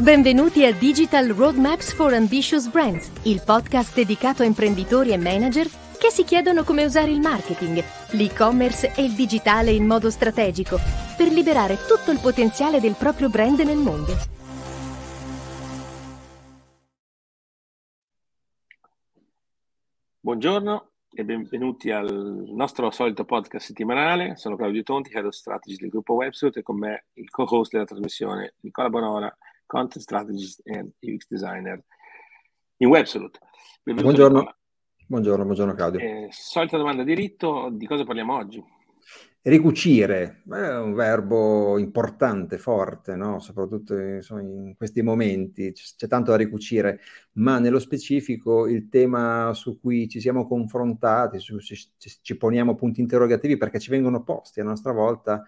Benvenuti a Digital Roadmaps for Ambitious Brands, il podcast dedicato a imprenditori e manager che si chiedono come usare il marketing, l'e-commerce e il digitale in modo strategico per liberare tutto il potenziale del proprio brand nel mondo. Buongiorno e benvenuti al nostro solito podcast settimanale. Sono Claudio Tonti, Head of Strategy del gruppo Websuit e con me il co-host della trasmissione Nicola Bonora, Content Strategist e UX Designer in Websuit. Buongiorno. buongiorno, buongiorno Claudio. Eh, solita domanda di rito, di cosa parliamo oggi? Ricucire è un verbo importante, forte, no? soprattutto insomma, in questi momenti c'è tanto da ricucire, ma nello specifico il tema su cui ci siamo confrontati, su, ci, ci poniamo punti interrogativi perché ci vengono posti a nostra volta,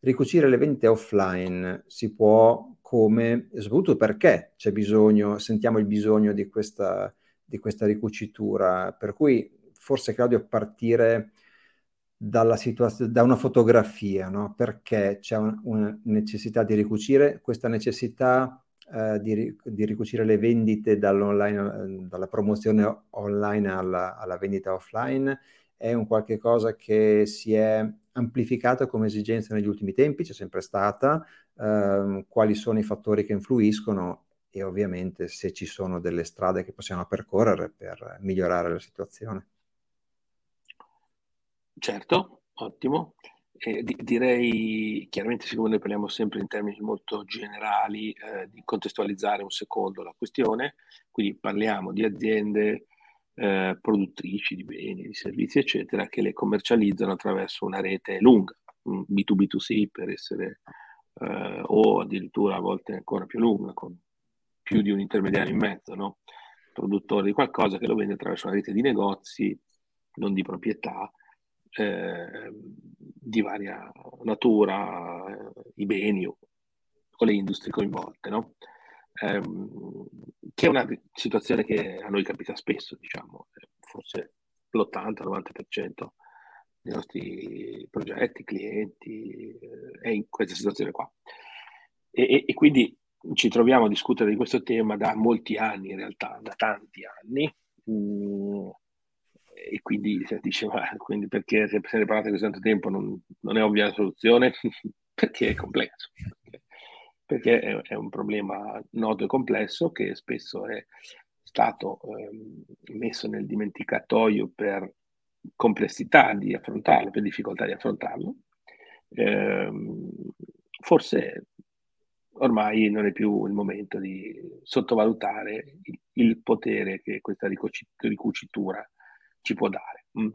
ricucire le vendite offline si può come, soprattutto perché c'è bisogno, sentiamo il bisogno di questa, di questa ricucitura, per cui forse Claudio partire dalla situazione, da una fotografia, no? perché c'è un, una necessità di ricucire, questa necessità eh, di, di, ricucire le vendite dalla promozione online alla, alla, vendita offline, è un qualche cosa che si è amplificato come esigenza negli ultimi tempi, c'è sempre stata, eh, quali sono i fattori che influiscono e ovviamente se ci sono delle strade che possiamo percorrere per migliorare la situazione. Certo, ottimo. Eh, di- direi, chiaramente siccome noi parliamo sempre in termini molto generali, eh, di contestualizzare un secondo la questione, quindi parliamo di aziende eh, produttrici di beni, di servizi, eccetera, che le commercializzano attraverso una rete lunga, B2B2C per essere, eh, o addirittura a volte ancora più lunga, con più di un intermediario in mezzo, no? produttore di qualcosa che lo vende attraverso una rete di negozi, non di proprietà, eh, di varia natura, eh, i beni o, o, le industrie coinvolte, no? eh, che è una situazione che a noi capita spesso, diciamo, forse l'80-90% dei nostri progetti, clienti, eh, è in questa situazione qua. E, e, e quindi ci troviamo a discutere di questo tema da molti anni, in realtà, da tanti anni. Mm, e quindi si dice, ma quindi perché se ne parlate così tanto tempo non, non, è ovvia la soluzione? perché è complesso. Perché, perché è, è, un problema noto e complesso che spesso è stato eh, messo nel dimenticatoio per complessità di affrontarlo, per difficoltà di affrontarlo. Eh, forse ormai non è più il momento di sottovalutare il, il potere che questa ricucitura ci può dare. Mm.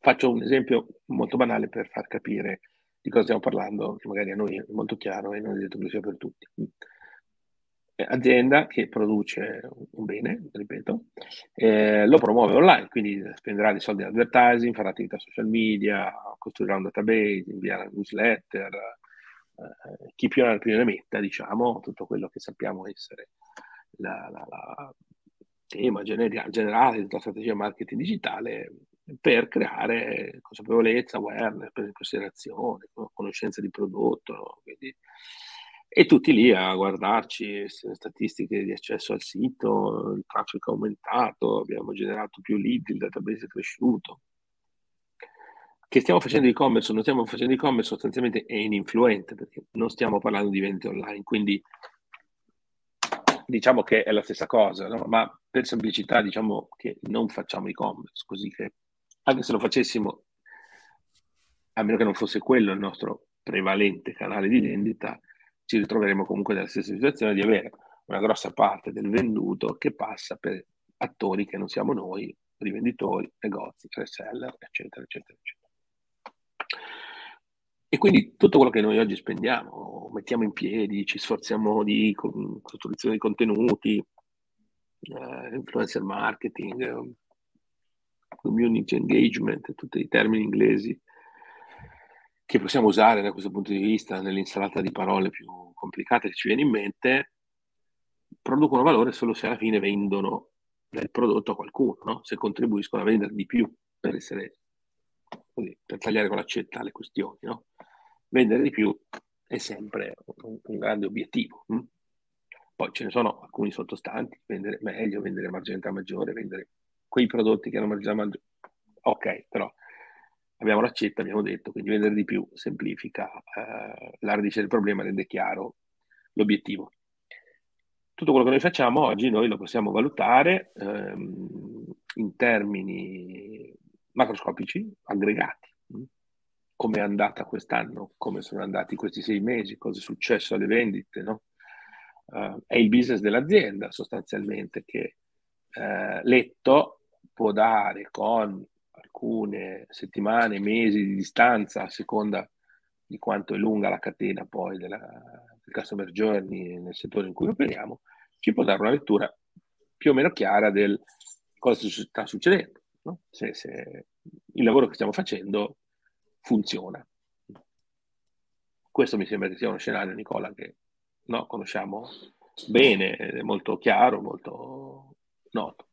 Faccio un esempio molto banale per far capire di cosa stiamo parlando, che magari a noi è molto chiaro e non è detto che sia per tutti. Mm. Azienda che produce un bene, ripeto, eh, lo promuove online, quindi spenderà dei soldi in advertising, farà attività social media, costruirà un database, invierà newsletter, eh, chi più ne più ne metta, diciamo, tutto quello che sappiamo essere la, la, la tema generale della strategia marketing digitale per creare consapevolezza, awareness, considerazione, conoscenza di prodotto. No? E tutti lì a guardarci le statistiche di accesso al sito, il traffico è aumentato, abbiamo generato più lead, il database è cresciuto. Che stiamo facendo e-commerce o non stiamo facendo e-commerce sostanzialmente è ininfluente perché non stiamo parlando di vendite online, quindi diciamo che è la stessa cosa, no? ma per semplicità diciamo che non facciamo e-commerce, così che anche se lo facessimo, a meno che non fosse quello il nostro prevalente canale di vendita, ci ritroveremo comunque nella stessa situazione di avere una grossa parte del venduto che passa per attori che non siamo noi, rivenditori, negozi, reseller, eccetera, eccetera, eccetera. E quindi tutto quello che noi oggi spendiamo, mettiamo in piedi, ci sforziamo di costruzione di contenuti, eh, influencer marketing, community engagement, tutti i termini inglesi che possiamo usare da questo punto di vista nell'insalata di parole più complicate che ci viene in mente, producono valore solo se alla fine vendono il prodotto a qualcuno, no? se contribuiscono a vendere di più per essere così, per tagliare con l'accetta le questioni. No? Vendere di più è sempre un, un grande obiettivo. Hm? Poi ce ne sono alcuni sottostanti, vendere meglio, vendere marginalità maggiore, vendere quei prodotti che hanno marginalità maggiore. Ok, però abbiamo l'accetta, abbiamo detto, quindi vendere di più semplifica eh, la radice del problema, rende chiaro l'obiettivo. Tutto quello che noi facciamo oggi noi lo possiamo valutare ehm, in termini macroscopici, aggregati. Come è andata quest'anno, come sono andati questi sei mesi, cosa è successo alle vendite, no? uh, è il business dell'azienda sostanzialmente che uh, letto può dare con alcune settimane, mesi di distanza a seconda di quanto è lunga la catena poi della, del customer journey nel settore in cui operiamo, ci può dare una lettura più o meno chiara del cosa sta succedendo, no? se, se il lavoro che stiamo facendo funziona. Questo mi sembra che sia uno scenario, Nicola, che no, conosciamo bene, è molto chiaro, molto noto.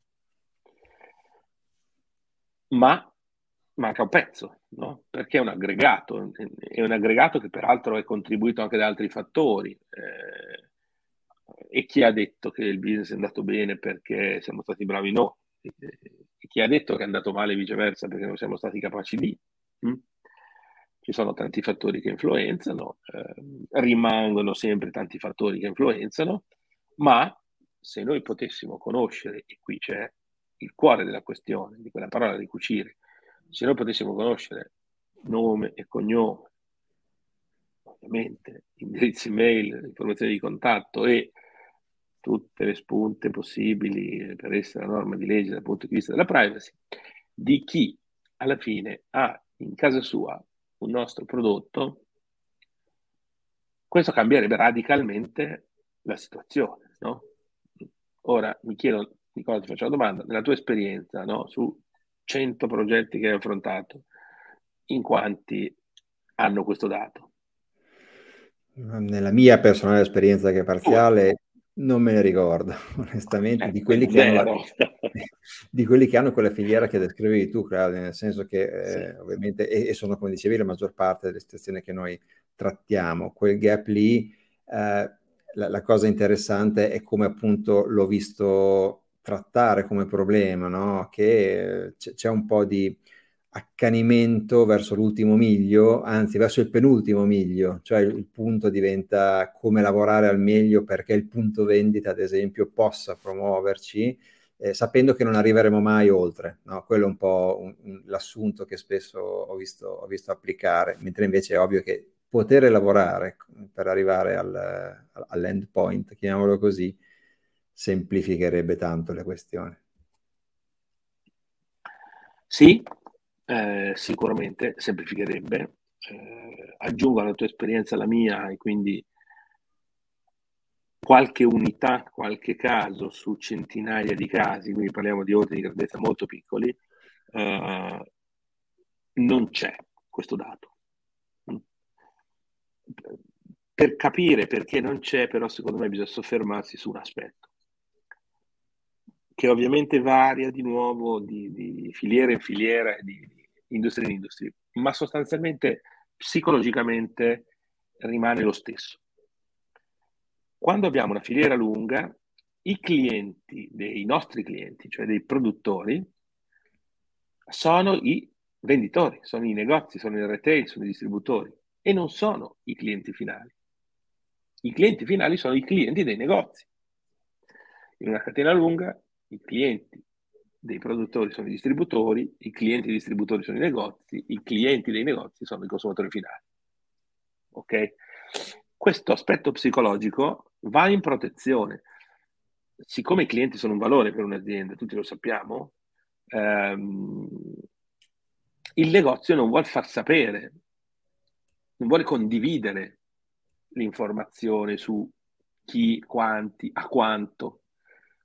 Ma manca un pezzo, no? perché è un aggregato, è un aggregato che peraltro è contribuito anche da altri fattori. Eh, e chi ha detto che il business è andato bene perché siamo stati bravi noi? E chi ha detto che è andato male viceversa perché non siamo stati capaci di? Mm? ci sono tanti fattori che influenzano, eh, rimangono sempre tanti fattori che influenzano, ma se noi potessimo conoscere, e qui c'è il cuore della questione, di quella parola di cucire, se noi potessimo conoscere nome e cognome, ovviamente indirizzi mail, informazioni di contatto e tutte le spunte possibili per essere la norma di legge dal punto di vista della privacy, di chi alla fine ha in casa sua un nostro prodotto, questo cambierebbe radicalmente la situazione. No? Ora mi chiedo, Nicola, ti faccio una domanda, nella tua esperienza no, su 100 progetti che hai affrontato, in quanti hanno questo dato? Nella mia personale esperienza che è parziale, non me ne ricordo, onestamente, di, quelli hanno, di, quelli che hanno, quella filiera che descrivevi tu, Claudio, nel senso che eh, sì. ovviamente, e, e, sono come dicevi la maggior parte delle situazioni che noi trattiamo, quel gap lì, eh, la, la, cosa interessante è come appunto l'ho visto trattare come problema, no? che c'è un po' di accanimento verso l'ultimo miglio, anzi verso il penultimo miglio, cioè il, il, punto diventa come lavorare al meglio perché il punto vendita, ad esempio, possa promuoverci, eh, sapendo che non arriveremo mai oltre. No? Quello è un po' un, un, l'assunto che spesso ho visto, ho visto, applicare, mentre invece è ovvio che poter lavorare per arrivare al, all'end point, chiamiamolo così, semplificherebbe tanto le questioni. Sì, eh, sicuramente semplificherebbe. Eh, aggiungo alla tua esperienza la mia e quindi qualche unità, qualche caso su centinaia di casi, quindi parliamo di ordini di grandezza molto piccoli, eh, non c'è questo dato. Per capire perché non c'è, però secondo me bisogna soffermarsi su un aspetto che ovviamente varia di nuovo di, di filiera in filiera, di, industria in industria, ma sostanzialmente psicologicamente rimane lo stesso. Quando abbiamo una filiera lunga, i clienti dei nostri clienti, cioè dei produttori, sono i venditori, sono i negozi, sono i retail, sono i distributori e non sono i clienti finali. I clienti finali sono i clienti dei negozi. In una catena lunga, i clienti dei produttori sono i distributori, i clienti dei distributori sono i negozi, i clienti dei negozi sono i consumatori finali. Ok? Questo aspetto psicologico va in protezione. Siccome i clienti sono un valore per un'azienda, tutti lo sappiamo, ehm, il negozio non vuole far sapere, non vuole condividere l'informazione su chi, quanti, a quanto,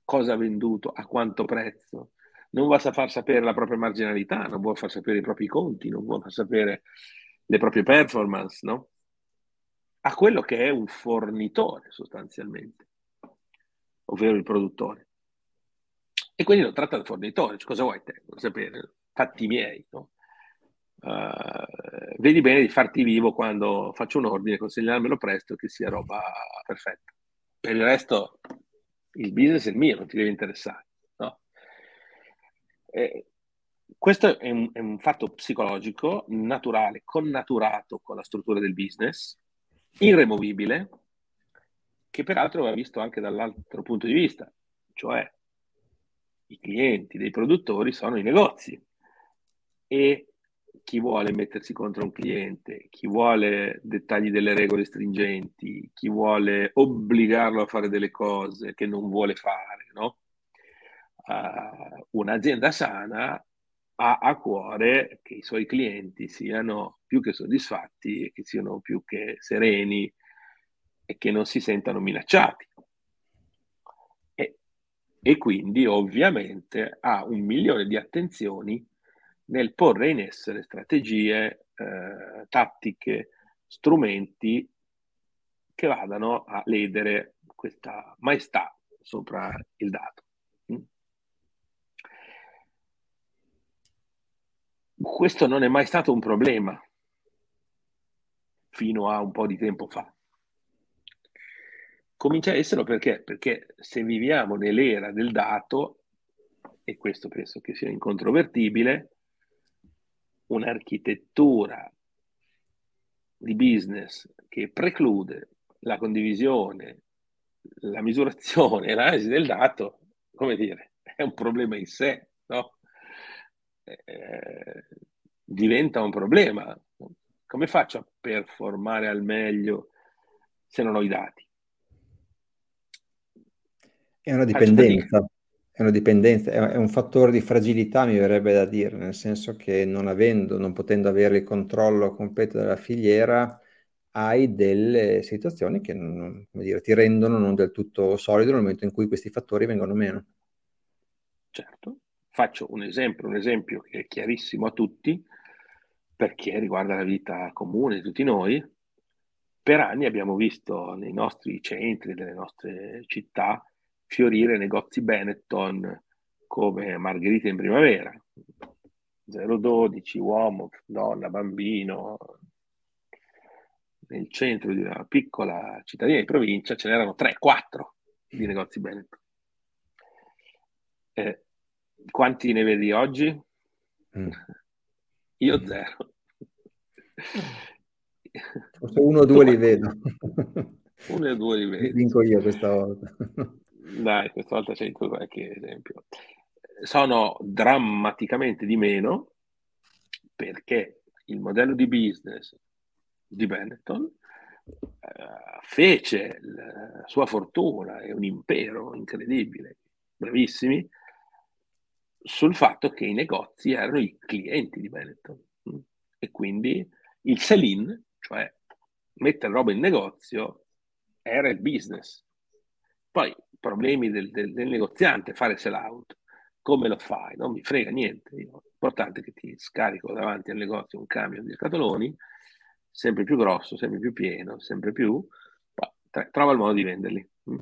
cosa ha venduto, a quanto prezzo non vuole far sapere la propria marginalità, non vuole far sapere i propri conti, non vuole far sapere le proprie performance, no? A quello che è un fornitore sostanzialmente, ovvero il produttore. E quindi lo tratta da fornitore, cioè, cosa vuoi te? Vuoi sapere? Fatti miei, no? Uh, vedi bene di farti vivo quando faccio un ordine, consegnarmelo presto che sia roba perfetta. Per il resto il business è il mio, non ti deve interessare. No? Eh, questo è un, è un, fatto psicologico, naturale, connaturato con la struttura del business, irremovibile, che peraltro va visto anche dall'altro punto di vista, cioè i clienti dei produttori sono i negozi e chi vuole mettersi contro un cliente, chi vuole dettagli delle regole stringenti, chi vuole obbligarlo a fare delle cose che non vuole fare, no? Uh, un'azienda sana ha a cuore che i suoi clienti siano più che soddisfatti e che siano più che sereni e che non si sentano minacciati. E, e quindi ovviamente ha un milione di attenzioni nel porre in essere strategie, eh, tattiche, strumenti che vadano a ledere questa maestà sopra il dato. Mm. Questo non è mai stato un problema fino a un po' di tempo fa. Comincia a esserlo perché? Perché se viviamo nell'era del dato, e questo penso che sia incontrovertibile, un'architettura di business che preclude la condivisione, la misurazione e l'analisi del dato, come dire, è un problema in sé, no? Eh, diventa un problema. Come faccio a performare al meglio se non ho i dati? È una dipendenza è una dipendenza, è un fattore di fragilità, mi verrebbe da dire, nel senso che non avendo, non potendo avere il controllo completo della filiera, hai delle situazioni che non, dire, ti rendono non del tutto solido nel momento in cui questi fattori vengono meno. Certo, faccio un esempio, un esempio che è chiarissimo a tutti, perché riguarda la vita comune di tutti noi. Per anni abbiamo visto nei nostri centri, nelle nostre città, fiorire negozi Benetton come Margherita in primavera, 012, uomo, donna, bambino. Nel centro di una piccola cittadina di provincia ce n'erano 3-4 di negozi Benetton. Eh, quanti ne vedi oggi? Mm. Io zero. Forse uno o due li vedo. Uno o due li vedo. Vinco io questa volta. Dai, questa volta c'è qualche esempio. Sono drammaticamente di meno perché il modello di business di Benetton eh, fece la sua fortuna e un impero incredibile, bravissimi, sul fatto che i negozi erano i clienti di Benetton e quindi il sell-in, cioè mettere roba in negozio, era il business. Poi problemi del, del, del negoziante fare sell out. Come lo fai? Non mi frega niente. L'importante è che ti scarico davanti al negozio un camion di scatoloni, sempre più grosso, sempre più pieno, sempre più. Trova il modo di venderli. Mm.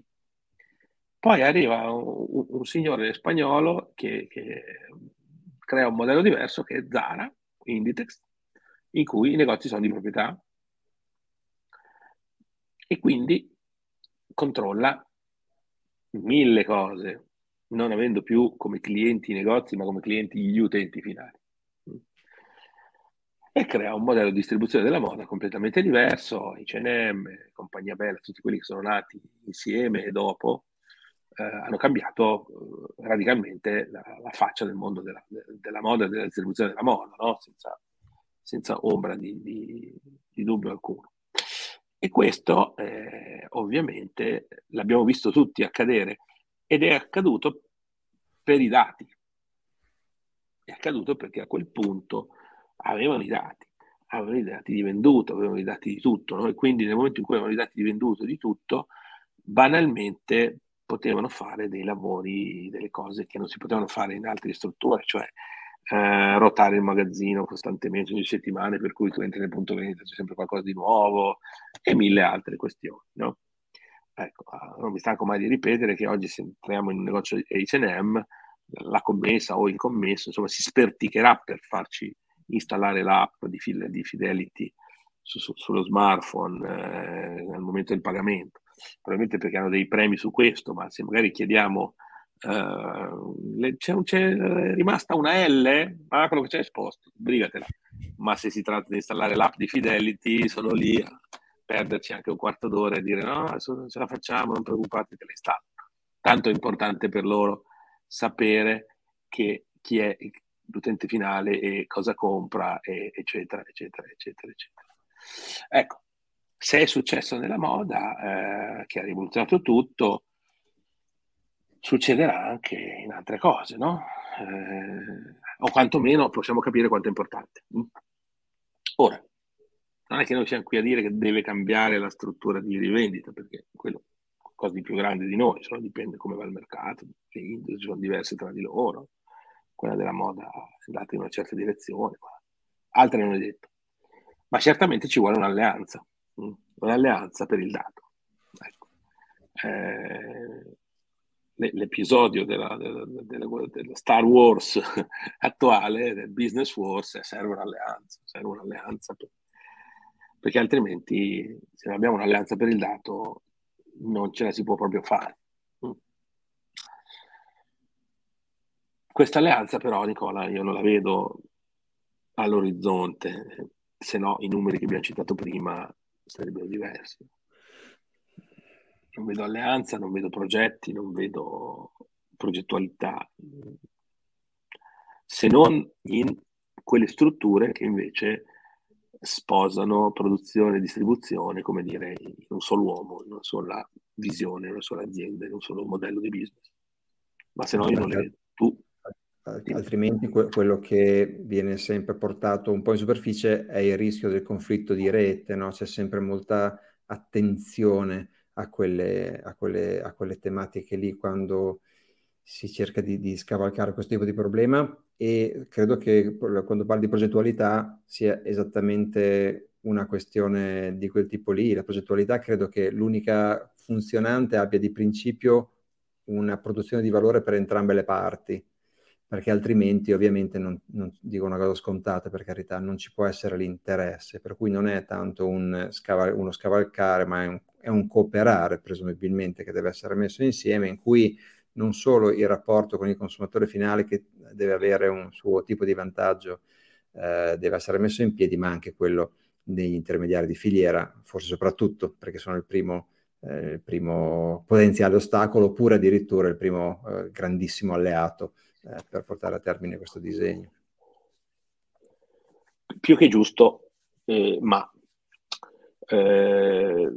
Poi arriva un, un signore spagnolo che, che, crea un modello diverso che è Zara, Inditex, in cui i negozi sono di proprietà e quindi controlla mille cose, non avendo più come clienti i negozi, ma come clienti gli utenti finali. E crea un modello di distribuzione della moda completamente diverso, H&M, Compagnia Bella, tutti quelli che sono nati insieme e dopo, eh, hanno cambiato eh, radicalmente la, la, faccia del mondo della, della, moda e della distribuzione della moda, no? senza, senza, ombra di, di, di dubbio alcuno. E questo eh, ovviamente l'abbiamo visto tutti accadere ed è accaduto per i dati. È accaduto perché a quel punto avevano i dati, avevano i dati di venduto, avevano i dati di tutto, no? e quindi nel momento in cui avevano i dati di venduto di tutto, banalmente potevano fare dei lavori, delle cose che non si potevano fare in altre strutture, cioè eh, rotare il magazzino costantemente ogni settimana, per cui tu entri nel punto vendita, c'è sempre qualcosa di nuovo e mille altre questioni. No? Ecco, ah, non mi stanco mai di ripetere che oggi se entriamo in un negozio H&M, la commessa o il commesso insomma, si sperticherà per farci installare l'app di, di Fidelity su, su, sullo smartphone eh, al momento del pagamento. probabilmente perché hanno dei premi su questo, ma se magari chiediamo Uh, c'è, c'è, rimasta una L, ah, quello che c'è esposto, brigatela. Ma se si tratta di installare l'app di Fidelity, sono lì a perderci anche un quarto d'ora e dire no, adesso non ce la facciamo, non preoccupate, te la installo. Tanto è importante per loro sapere che chi è l'utente finale e cosa compra, e, eccetera, eccetera, eccetera, eccetera. Ecco, se è successo nella moda, eh, che ha rivoluzionato tutto, succederà anche in altre cose, no? Eh, o quantomeno possiamo capire quanto è importante. Ora, non è che noi siamo qui a dire che deve cambiare la struttura di rivendita, perché quello è qualcosa di più grande di noi, cioè dipende come va il mercato, le industrie sono diverse tra di loro, quella della moda è andata in una certa direzione, altre non è detto. Ma certamente ci vuole un'alleanza, un'alleanza per il dato. Ecco. Eh, l'episodio della, della, della, della, Star Wars attuale, del Business Wars, serve un'alleanza, serve un'alleanza per, perché altrimenti se non abbiamo un'alleanza per il dato non ce la si può proprio fare. Mm. Questa alleanza però, Nicola, io non la vedo all'orizzonte, se no i numeri che abbiamo citato prima sarebbero diversi non vedo alleanza, non vedo progetti, non vedo progettualità, se non in quelle strutture che invece sposano produzione e distribuzione, come dire, in un solo uomo, in una sola visione, in una sola azienda, in un solo modello di business. Ma se no io non le vedo. Tu? Altrimenti quello che viene sempre portato un po' in superficie è il rischio del conflitto di rete, no? c'è sempre molta attenzione a quelle, a quelle, a quelle tematiche lì quando si cerca di, di, scavalcare questo tipo di problema e credo che quando parli di progettualità sia esattamente una questione di quel tipo lì. La progettualità credo che l'unica funzionante abbia di principio una produzione di valore per entrambe le parti, perché altrimenti ovviamente non, non dico una cosa scontata per carità, non ci può essere l'interesse, per cui non è tanto un scaval- uno scavalcare, ma è un è un cooperare presumibilmente che deve essere messo insieme in cui non solo il rapporto con il consumatore finale che deve avere un suo tipo di vantaggio eh, deve essere messo in piedi, ma anche quello degli intermediari di filiera, forse soprattutto perché sono il primo, eh, il primo potenziale ostacolo oppure addirittura il primo eh, grandissimo alleato eh, per portare a termine questo disegno. Più che giusto, eh, ma eh,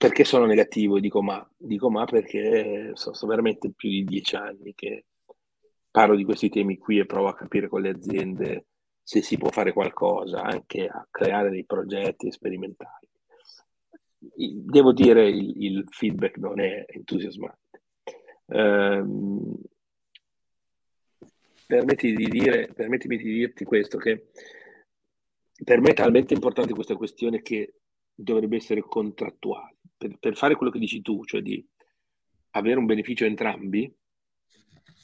perché sono negativo e dico ma? Dico ma perché so, so, veramente più di dieci anni che parlo di questi temi qui e provo a capire con le aziende se si può fare qualcosa, anche a creare dei progetti sperimentali. Devo dire il, il feedback non è entusiasmante. Um, permetti di dire, permettimi di dirti questo, che per me è talmente importante questa questione che dovrebbe essere contrattuale. Per, per, fare quello che dici tu, cioè di avere un beneficio entrambi,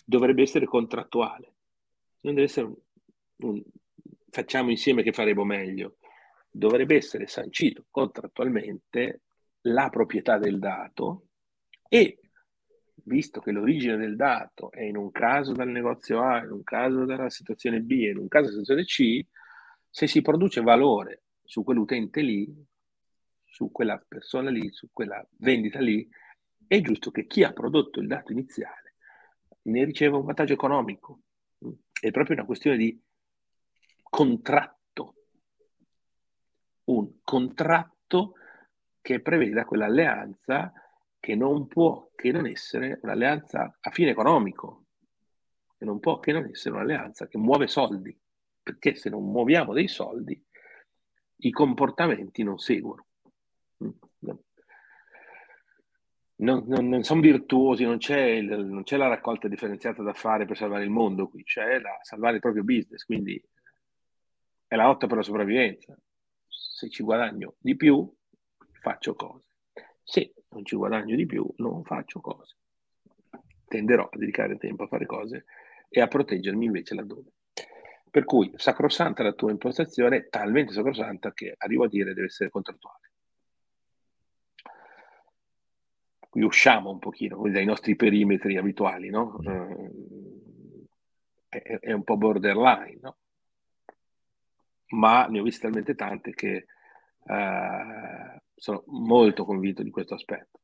dovrebbe essere contrattuale. Non deve essere un, un facciamo insieme che faremo meglio. Dovrebbe essere sancito contrattualmente la proprietà del dato e visto che l'origine del dato è in un caso dal negozio A, in un caso dalla situazione B e in un caso dalla situazione C, se si produce valore su quell'utente lì, su quella persona lì, su quella vendita lì, è giusto che chi ha prodotto il dato iniziale ne riceva un vantaggio economico. È proprio una questione di contratto. Un contratto che preveda quell'alleanza che non può che non essere un'alleanza a fine economico, che non può che non essere un'alleanza che muove soldi perché se non muoviamo dei soldi i comportamenti non seguono. Non, non, non sono virtuosi, non c'è, il, non c'è, la raccolta differenziata da fare per salvare il mondo qui, c'è la, salvare il proprio business, quindi è la lotta per la sopravvivenza. Se ci guadagno di più, faccio cose. Se non ci guadagno di più, non faccio cose. Tenderò a dedicare tempo a fare cose e a proteggermi invece laddove. Per cui sacrosanta la tua impostazione, talmente sacrosanta che arrivo a dire deve essere contrattuale. Qui usciamo un pochino dai nostri perimetri abituali, no? Eh, è, è, un po' borderline, no? Ma ne ho viste talmente tante che eh, sono molto convinto di questo aspetto.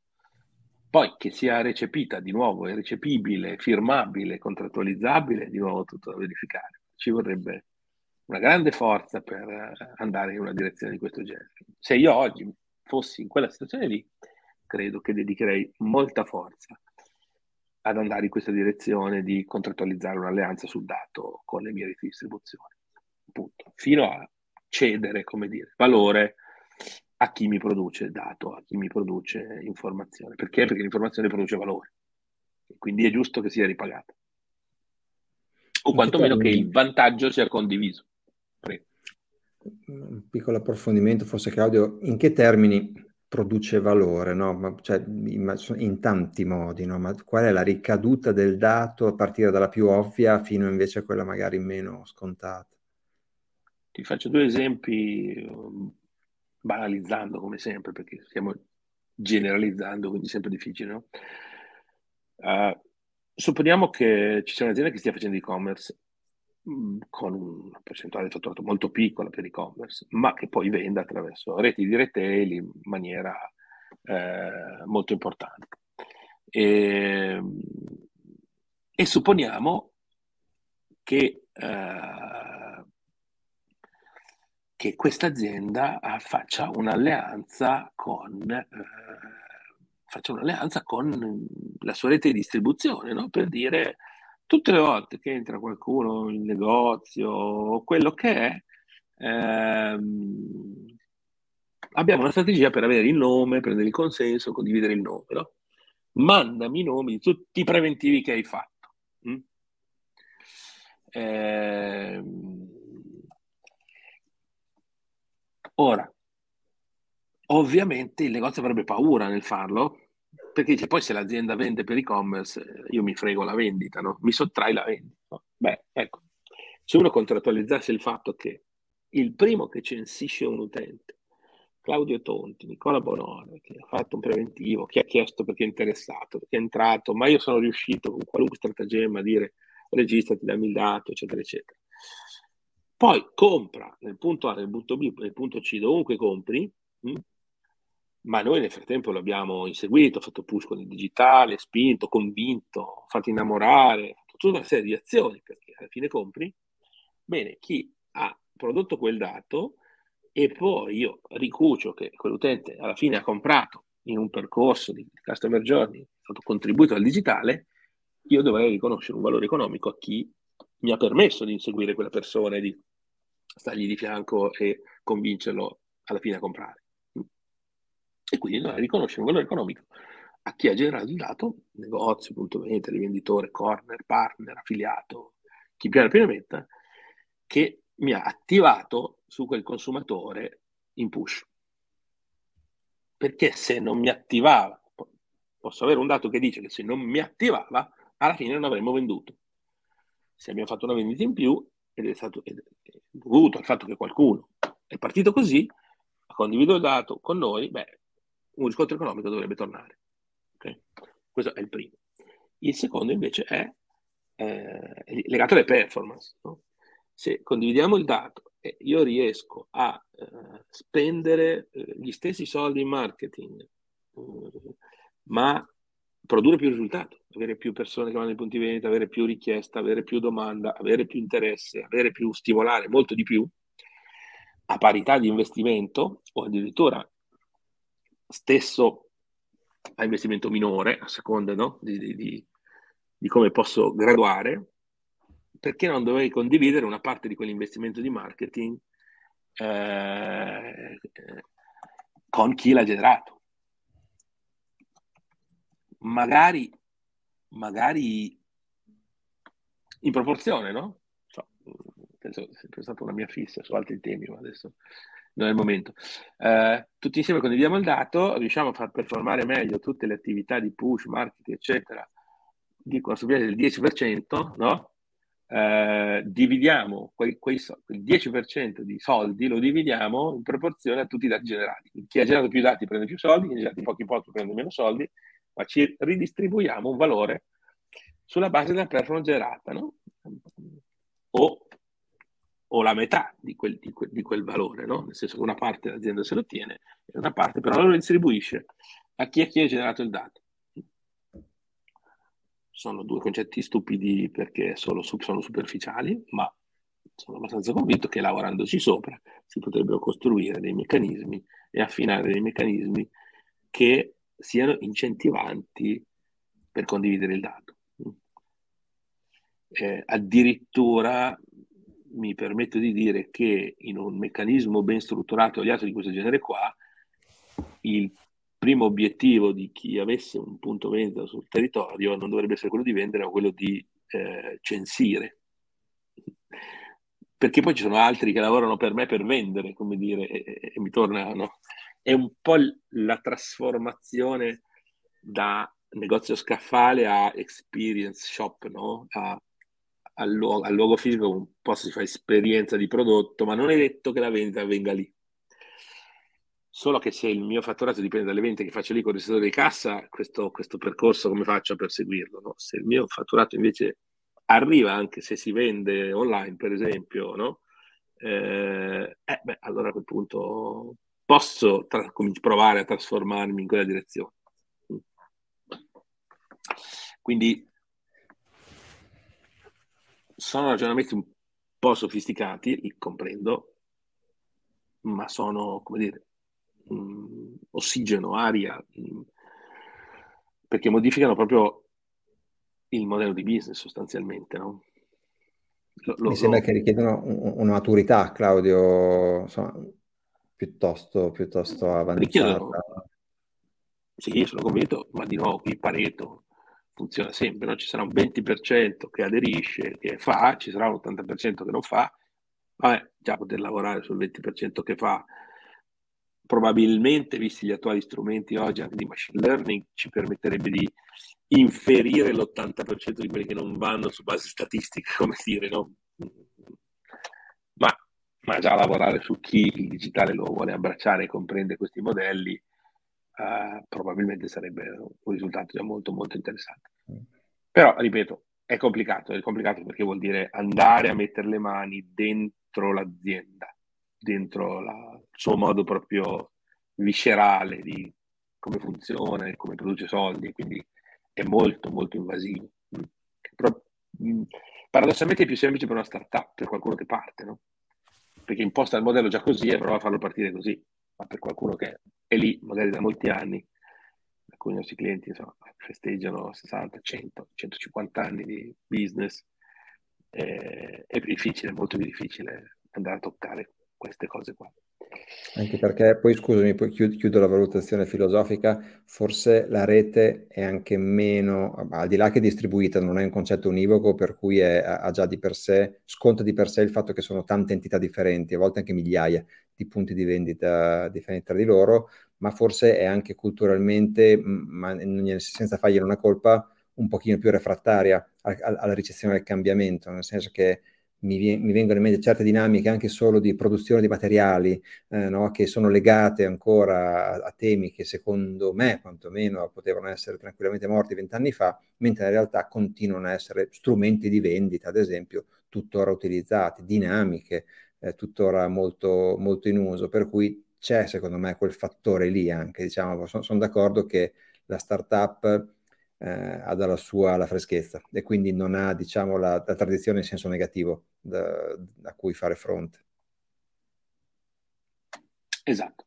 Poi che sia recepita di nuovo, è recepibile, firmabile, contrattualizzabile, di nuovo tutto da verificare. Ci vorrebbe una grande forza per andare in una direzione di questo genere. Se io oggi fossi in quella situazione lì, credo che dedicherei molta forza ad andare in questa direzione di contrattualizzare un'alleanza sul dato con le mie reti di distribuzione, appunto, fino a cedere, come dire, valore a chi mi produce il dato, a chi mi produce informazione. Perché? Perché l'informazione produce valore. Quindi è giusto che sia ripagata. O quantomeno che il vantaggio sia condiviso. Prego. Un piccolo approfondimento, forse Claudio, in che termini produce valore, no? Ma, cioè, in, tanti modi, no? Ma qual è la ricaduta del dato a partire dalla più ovvia fino invece a quella magari meno scontata? Ti faccio due esempi um, banalizzando come sempre, perché stiamo generalizzando, quindi sempre difficile, no? Uh, supponiamo che ci sia un'azienda che stia facendo e-commerce mm, con una percentuale di fatturato molto piccola per e-commerce, ma che poi venda attraverso reti di retail in maniera eh, molto importante. E, e supponiamo che eh, che questa azienda faccia un'alleanza con, eh, faccia un'alleanza con la sua rete di distribuzione, no? per dire tutte le volte che entra qualcuno in negozio o quello che è, ehm, abbiamo una strategia per avere il nome, prendere il consenso, condividere il nome. No? Mandami i nomi di tutti i preventivi che hai fatto. Mm? Eh, Ora, ovviamente il negozio avrebbe paura nel farlo, perché dice poi se l'azienda vende per e-commerce io mi frego la vendita, no? mi sottrai la vendita. Beh, ecco, se uno contrattualizzasse il fatto che il primo che censisce un utente, Claudio Tonti, Nicola Bonore, che ha fatto un preventivo, che ha chiesto perché è interessato, perché è entrato, ma io sono riuscito con qualunque stratagemma a dire registrati, dammi il dato, eccetera, eccetera. Poi compra nel punto A, nel punto B, nel punto C, dovunque compri, mh? Ma noi nel frattempo l'abbiamo inseguito, fatto push con il digitale, spinto, convinto, fatto innamorare, fatto tutta una serie di azioni perché alla fine compri. Bene, chi ha prodotto quel dato e poi io ricucio che quell'utente alla fine ha comprato in un percorso di customer journey, ha fatto contribuito al digitale, io dovrei riconoscere un valore economico a chi mi ha permesso di inseguire quella persona e di stargli di fianco e convincerlo alla fine a comprare. E quindi noi riconoscere un valore economico a chi ha generato il dato, negozio, punto vendita, rivenditore, corner, partner, affiliato, chi più ne metta, che mi ha attivato su quel consumatore in push. Perché se non mi attivava, posso avere un dato che dice che se non mi attivava, alla fine non avremmo venduto. Se abbiamo fatto una vendita in più, ed è stato ed è dovuto al fatto che qualcuno è partito così, ha condiviso il dato con noi, beh, un riscontro economico dovrebbe tornare. Okay? Questo è il primo. Il secondo invece è eh, legato alle performance. No? Se condividiamo il dato e io riesco a eh, spendere eh, gli stessi soldi in marketing, eh, ma produrre più risultato, avere più persone che vanno nei punti vendita, avere più richiesta, avere più domanda, avere più interesse, avere più stimolare, molto di più, a parità di investimento o addirittura stesso a investimento minore, a seconda no? di, di, di, come posso graduare, perché non dovrei condividere una parte di quell'investimento di marketing eh, con chi l'ha generato magari, magari in proporzione, no? So, penso sia sempre stata una mia fissa su altri temi, ma adesso non è il momento. Eh, tutti insieme condividiamo il dato, riusciamo a far performare meglio tutte le attività di push, marketing, eccetera, di subito del 10%, no? Eh, dividiamo quei, quei, quel 10% di soldi, lo dividiamo in proporzione a tutti i dati generati. Chi ha generato più dati prende più soldi, chi ha generato pochi pochi prende meno soldi, ma ci ridistribuiamo un valore sulla base della performance generata, no? o, o, la metà di quel, di, quel, di quel, valore, no? nel senso che una parte dell'azienda se lo tiene e una parte però lo distribuisce a chi, a chi ha generato il dato. Sono due concetti stupidi perché solo, sono superficiali, ma sono abbastanza convinto che lavorandoci sopra si potrebbero costruire dei meccanismi e affinare dei meccanismi che siano incentivanti per condividere il dato. Eh, addirittura mi permetto di dire che in un meccanismo ben strutturato e oliato di questo genere qua, il primo obiettivo di chi avesse un punto vendita sul territorio non dovrebbe essere quello di vendere, ma quello di eh, censire. Perché poi ci sono altri che lavorano per me per vendere, come dire, e, e mi tornano. È un po' la trasformazione da negozio scaffale a experience shop, no? a, al, luogo, al luogo fisico un po' si fa esperienza di prodotto, ma non è detto che la vendita avvenga lì. Solo che se il mio fatturato dipende dalle vendite che faccio lì con il settore di cassa, questo, questo, percorso come faccio a perseguirlo? No? Se il mio fatturato invece arriva anche se si vende online, per esempio, no? eh, eh, beh, allora a quel punto posso tra- provare a trasformarmi in quella direzione. Quindi sono ragionamenti un po' sofisticati, li comprendo, ma sono, come dire, mh, mm, ossigeno, aria, mh, mm, perché modificano proprio il modello di business sostanzialmente. No? Lo, lo, Mi sembra lo... che richiedono una maturità, Claudio, insomma, piuttosto, piuttosto avanzata. Richiedono... Sì, sono convinto, ma di nuovo qui Pareto funziona sempre, no? ci sarà un 20% che aderisce, che fa, ci sarà un 80% che non fa, vabbè, già poter lavorare sul 20% che fa probabilmente, visti gli attuali strumenti oggi anche di machine learning, ci permetterebbe di inferire l'80% di quelli che non vanno su base statistica, come dire, no? Ma, ma già lavorare su chi il digitale lo vuole abbracciare e comprende questi modelli, uh, probabilmente sarebbe un risultato già molto molto interessante. Però, ripeto, è complicato, è complicato perché vuol dire andare a mettere le mani dentro l'azienda, dentro la, il suo modo proprio viscerale di come funziona e come produce soldi, quindi è molto molto invasivo. Però, paradossalmente è più semplice per una startup, per qualcuno che parte, no? Perché imposta il modello già così e prova a farlo partire così, ma per qualcuno che è lì magari da molti anni, alcuni nostri clienti insomma, festeggiano 60, 100, 150 anni di business, eh, è difficile, molto più difficile andare a toccare queste cose qua. Anche perché poi, scusami, poi chiudo, chiudo la valutazione filosofica, forse la rete è anche meno, al di là che è distribuita, non è un concetto univoco, per cui è, ha già di per sé, sconta di per sé il fatto che sono tante entità differenti, a volte anche migliaia di punti di vendita differenti tra di loro, ma forse è anche culturalmente, ma senza fargliene una colpa, un pochino più refrattaria alla ricezione del cambiamento, nel senso che mi, mi, vengono in mente certe dinamiche anche solo di produzione di materiali eh, no? che sono legate ancora a, a, temi che secondo me quantomeno potevano essere tranquillamente morti vent'anni fa, mentre in realtà continuano a essere strumenti di vendita, ad esempio, tuttora utilizzati, dinamiche, eh, tuttora molto, molto in uso, per cui c'è secondo me quel fattore lì anche, diciamo, sono, sono d'accordo che la startup eh, ha dalla sua la freschezza e quindi non ha diciamo la, la tradizione in senso negativo da, a cui fare fronte. Esatto.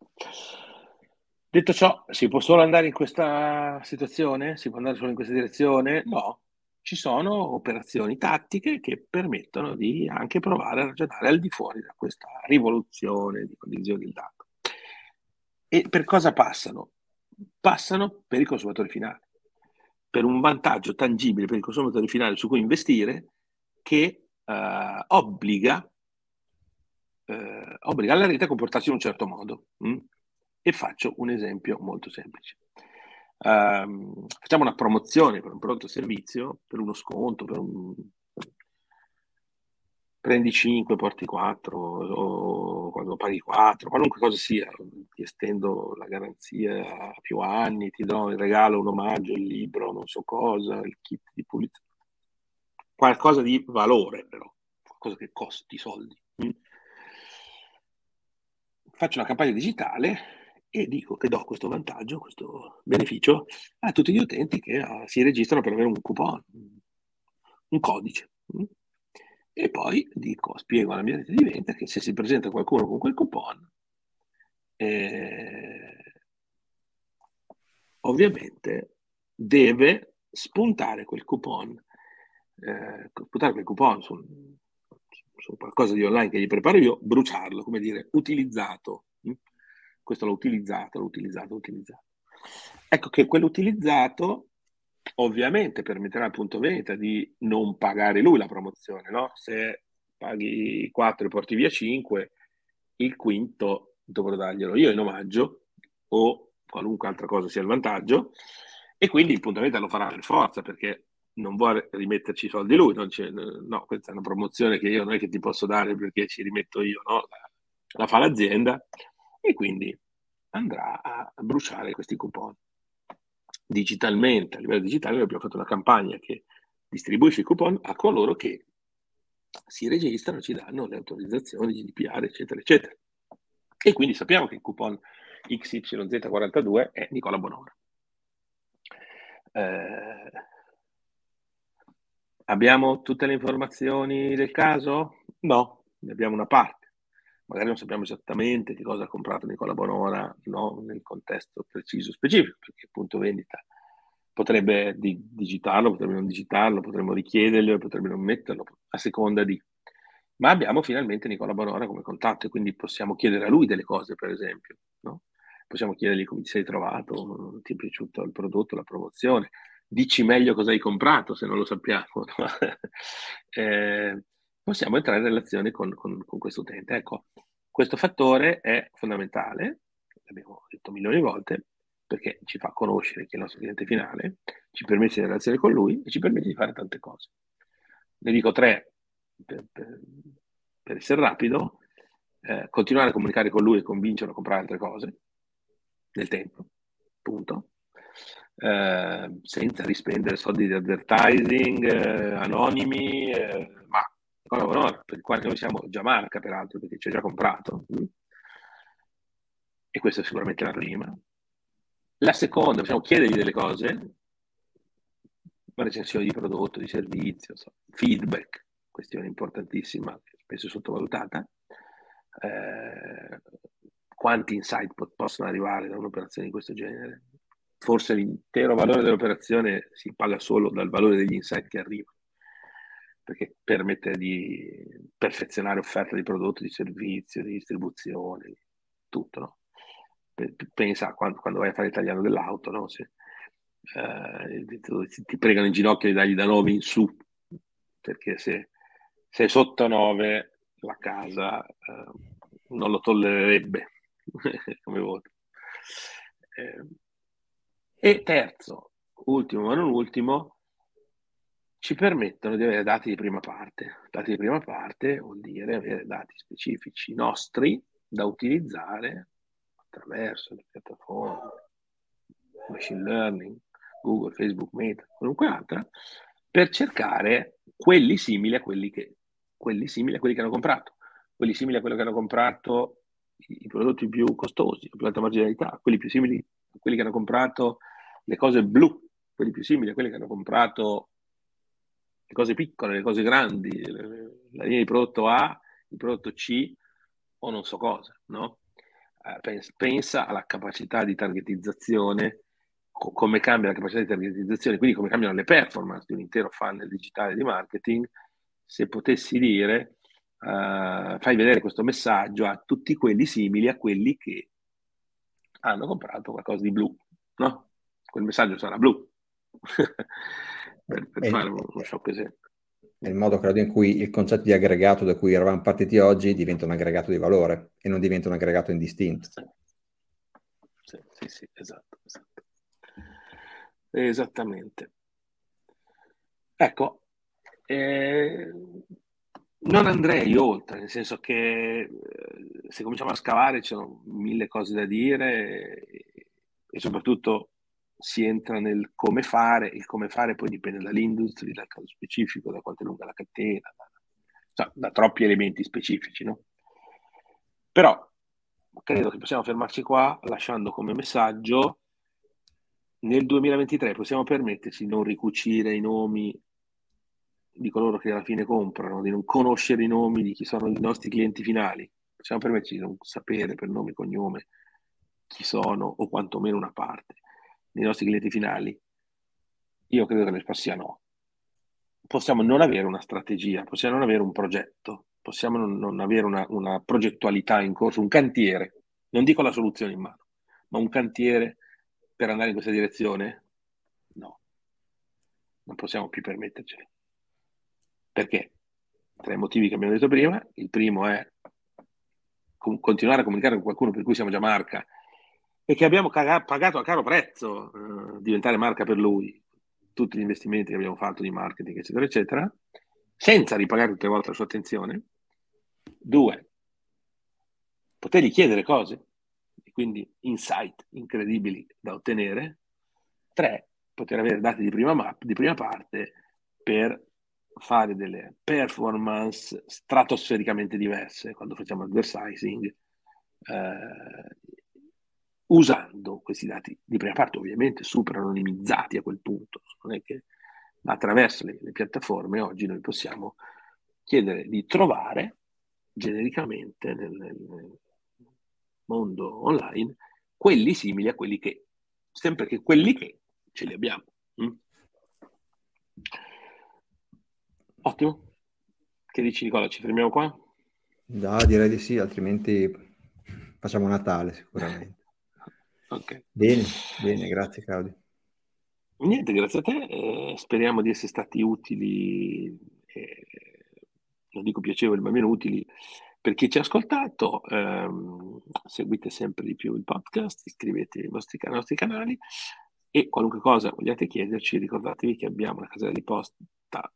Detto ciò, si può solo andare in questa situazione? Si può andare solo in questa direzione? No, ci sono operazioni tattiche che permettono di anche provare a ragionare al di fuori da questa rivoluzione di condivisione del dato. E per cosa passano? Passano per i consumatori finali, per un vantaggio tangibile per il consumatore finale su cui investire che eh, obbliga, eh, obbliga la rete a comportarsi in un certo modo. Mh? E faccio un esempio molto semplice. Um, facciamo una promozione per un prodotto o servizio, per uno sconto, per un, prendi 5, porti 4, o quando paghi 4, qualunque cosa sia, ti estendo la garanzia a più anni, ti do il regalo, un omaggio, il libro, non so cosa, il kit di pulizia. Qualcosa di valore però, qualcosa che costi soldi. Mm? Faccio una campagna digitale e dico che do questo vantaggio, questo beneficio a tutti gli utenti che uh, si registrano per avere un coupon, un codice. E poi dico, spiego alla mia rete di vendita che se si presenta qualcuno con quel coupon, eh, ovviamente deve spuntare quel coupon, eh, spuntare quel coupon su, su, qualcosa di online che gli preparo io, bruciarlo, come dire, utilizzato. Hm? Questo l'ho utilizzato, l'ho utilizzato, l'ho utilizzato. Ecco che quell'utilizzato ovviamente permetterà al punto vendita di non pagare lui la promozione, no? Se paghi 4 e porti via 5, il quinto dovrò darglielo io in omaggio o qualunque altra cosa sia il vantaggio e quindi il punto vendita lo farà per forza perché non vuole rimetterci i soldi lui, no, questa è una promozione che io non è che ti posso dare perché ci rimetto io, no? la, la fa l'azienda e quindi andrà a bruciare questi coupon digitalmente, a livello digitale abbiamo fatto una campagna che distribuisce i coupon a coloro che si registrano, ci danno le autorizzazioni GDPR, eccetera, eccetera. E quindi sappiamo che il coupon XYZ42 è Nicola Bonora. Eh, abbiamo tutte le informazioni del caso? No, ne abbiamo una parte magari non sappiamo esattamente che cosa ha comprato Nicola Bonora no? nel contesto preciso, specifico, perché appunto vendita potrebbe di- digitarlo, potrebbe non digitarlo, potremmo richiederlo, potrebbe non metterlo, a seconda di... Ma abbiamo finalmente Nicola Bonora come contatto e quindi possiamo chiedere a lui delle cose, per esempio. No? Possiamo chiedergli come ti sei trovato, ti è piaciuto il prodotto, la promozione, dici meglio cosa hai comprato se non lo sappiamo. No? eh, possiamo entrare in relazione con, con, con questo utente. Ecco, questo fattore è fondamentale, l'abbiamo detto milioni di volte, perché ci fa conoscere chi è il nostro cliente finale, ci permette di relazione con lui e ci permette di fare tante cose. Ne dico tre per, per, per essere rapido, eh, continuare a comunicare con lui e convincerlo a comprare altre cose nel tempo, punto. Eh, senza rispendere soldi di advertising, eh, anonimi, eh, ma Honor, per il quale noi siamo già marca, peraltro, perché ci ha già comprato. E questa è sicuramente la prima. La seconda, possiamo chiedergli delle cose, recensioni di prodotto, di servizio, feedback, questione importantissima, spesso sottovalutata. Eh, quanti insight po- possono arrivare da un'operazione di questo genere? Forse l'intero valore dell'operazione si paga solo dal valore degli insight che arrivano perché permette di perfezionare offerta di prodotti, di servizio, di distribuzione, tutto. No? Pensa quando, quando, vai a fare l'italiano dell'auto, no? Se, eh, ti, pregano in ginocchio di dargli da 9 in su, perché se sei sotto 9 la casa eh, non lo tollererebbe come voto. Eh, e terzo, ultimo ma non ultimo, ci permettono di avere dati di prima parte. Dati di prima parte vuol dire avere dati specifici nostri da utilizzare attraverso le piattaforme, machine learning, Google, Facebook, Meta, qualunque altra, per cercare quelli simili a quelli che, quelli simili a quelli che hanno comprato, quelli simili a quelli che hanno comprato i, i prodotti più costosi, a più alta marginalità, quelli più simili a quelli che hanno comprato le cose blu, quelli più simili a quelli che hanno comprato le cose piccole, le cose grandi, la linea di prodotto A, il prodotto C o non so cosa, no? Eh, pensa alla capacità di targetizzazione, co- come cambia la capacità di targetizzazione, quindi come cambiano le performance di un intero funnel digitale di marketing, se potessi dire, uh, fai vedere questo messaggio a tutti quelli simili a quelli che hanno comprato qualcosa di blu, no? Quel messaggio sarà blu. per, per fare uno shock esempio. È il modo, credo, in cui il concetto di aggregato da cui eravamo partiti oggi diventa un aggregato di valore e non diventa un aggregato indistinto. Sì, sì, sì, sì esatto, esatto. Esattamente. Ecco, eh, non andrei oltre, nel senso che eh, se cominciamo a scavare ci sono mille cose da dire e soprattutto si entra nel come fare, il come fare poi dipende dall'industria, dal caso specifico, da quanto è lunga la catena, da, da troppi elementi specifici, no? Però credo che possiamo fermarci qua lasciando come messaggio nel 2023 possiamo permetterci di non ricucire i nomi di coloro che alla fine comprano, di non conoscere i nomi di chi sono i nostri clienti finali. Possiamo permetterci di non sapere per nome e cognome chi sono o quantomeno una parte dei nostri clienti finali? Io credo che risposta sia no. Possiamo non avere una strategia, possiamo non avere un progetto, possiamo non, non avere una, una progettualità in corso, un cantiere, non dico la soluzione in mano, ma un cantiere per andare in questa direzione? No, non possiamo più permetterceli. Perché? Tre motivi che abbiamo detto prima. Il primo è continuare a comunicare con qualcuno per cui siamo già marca e che abbiamo caga- pagato a caro prezzo eh, diventare marca per lui, tutti gli investimenti che abbiamo fatto di marketing, eccetera, eccetera, senza ripagare tutte le volte la sua attenzione. Due, potergli chiedere cose, e quindi insight incredibili da ottenere. Tre, poter avere dati di prima, map, di prima parte per fare delle performance stratosfericamente diverse quando facciamo advertising eh, usando questi dati di prima parte, ovviamente super anonimizzati a quel punto, non è che attraverso le, le piattaforme oggi noi possiamo chiedere di trovare genericamente nel, nel, mondo online quelli simili a quelli che, sempre che quelli che ce li abbiamo. Mm? Ottimo. Che dici Nicola, ci fermiamo qua? No, direi di sì, altrimenti facciamo Natale sicuramente. Ok. Bene, bene, grazie Claudio. Niente, grazie a te. Eh, speriamo di essere stati utili, eh, non dico piacevoli, ma meno utili per chi ci ha ascoltato. Eh, seguite sempre di più il podcast, iscrivetevi ai nostri, ai nostri canali e qualunque cosa vogliate chiederci, ricordatevi che abbiamo la casella di posta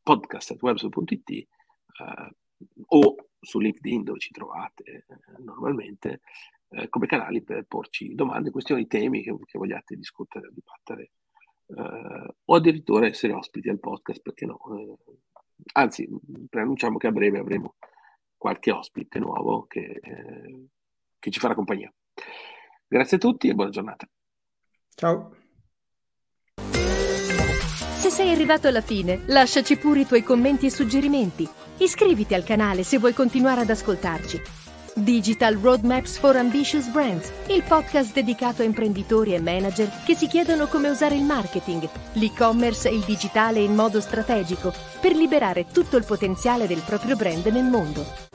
podcast.webso.it eh, o su LinkedIn dove ci trovate eh, normalmente eh, come canali per porci domande, questioni, temi che, che vogliate discutere o dibattere eh, o addirittura essere ospiti al podcast, perché no? Eh, anzi, preannunciamo che a breve avremo qualche ospite nuovo che, eh, che ci farà compagnia. Grazie a tutti e buona giornata. Ciao. Se sei arrivato alla fine, lasciaci pure i tuoi commenti e suggerimenti. Iscriviti al canale se vuoi continuare ad ascoltarci. Digital Roadmaps for Ambitious Brands, il podcast dedicato a imprenditori e manager che si chiedono come usare il marketing, l'e-commerce e il digitale in modo strategico per liberare tutto il potenziale del proprio brand nel mondo.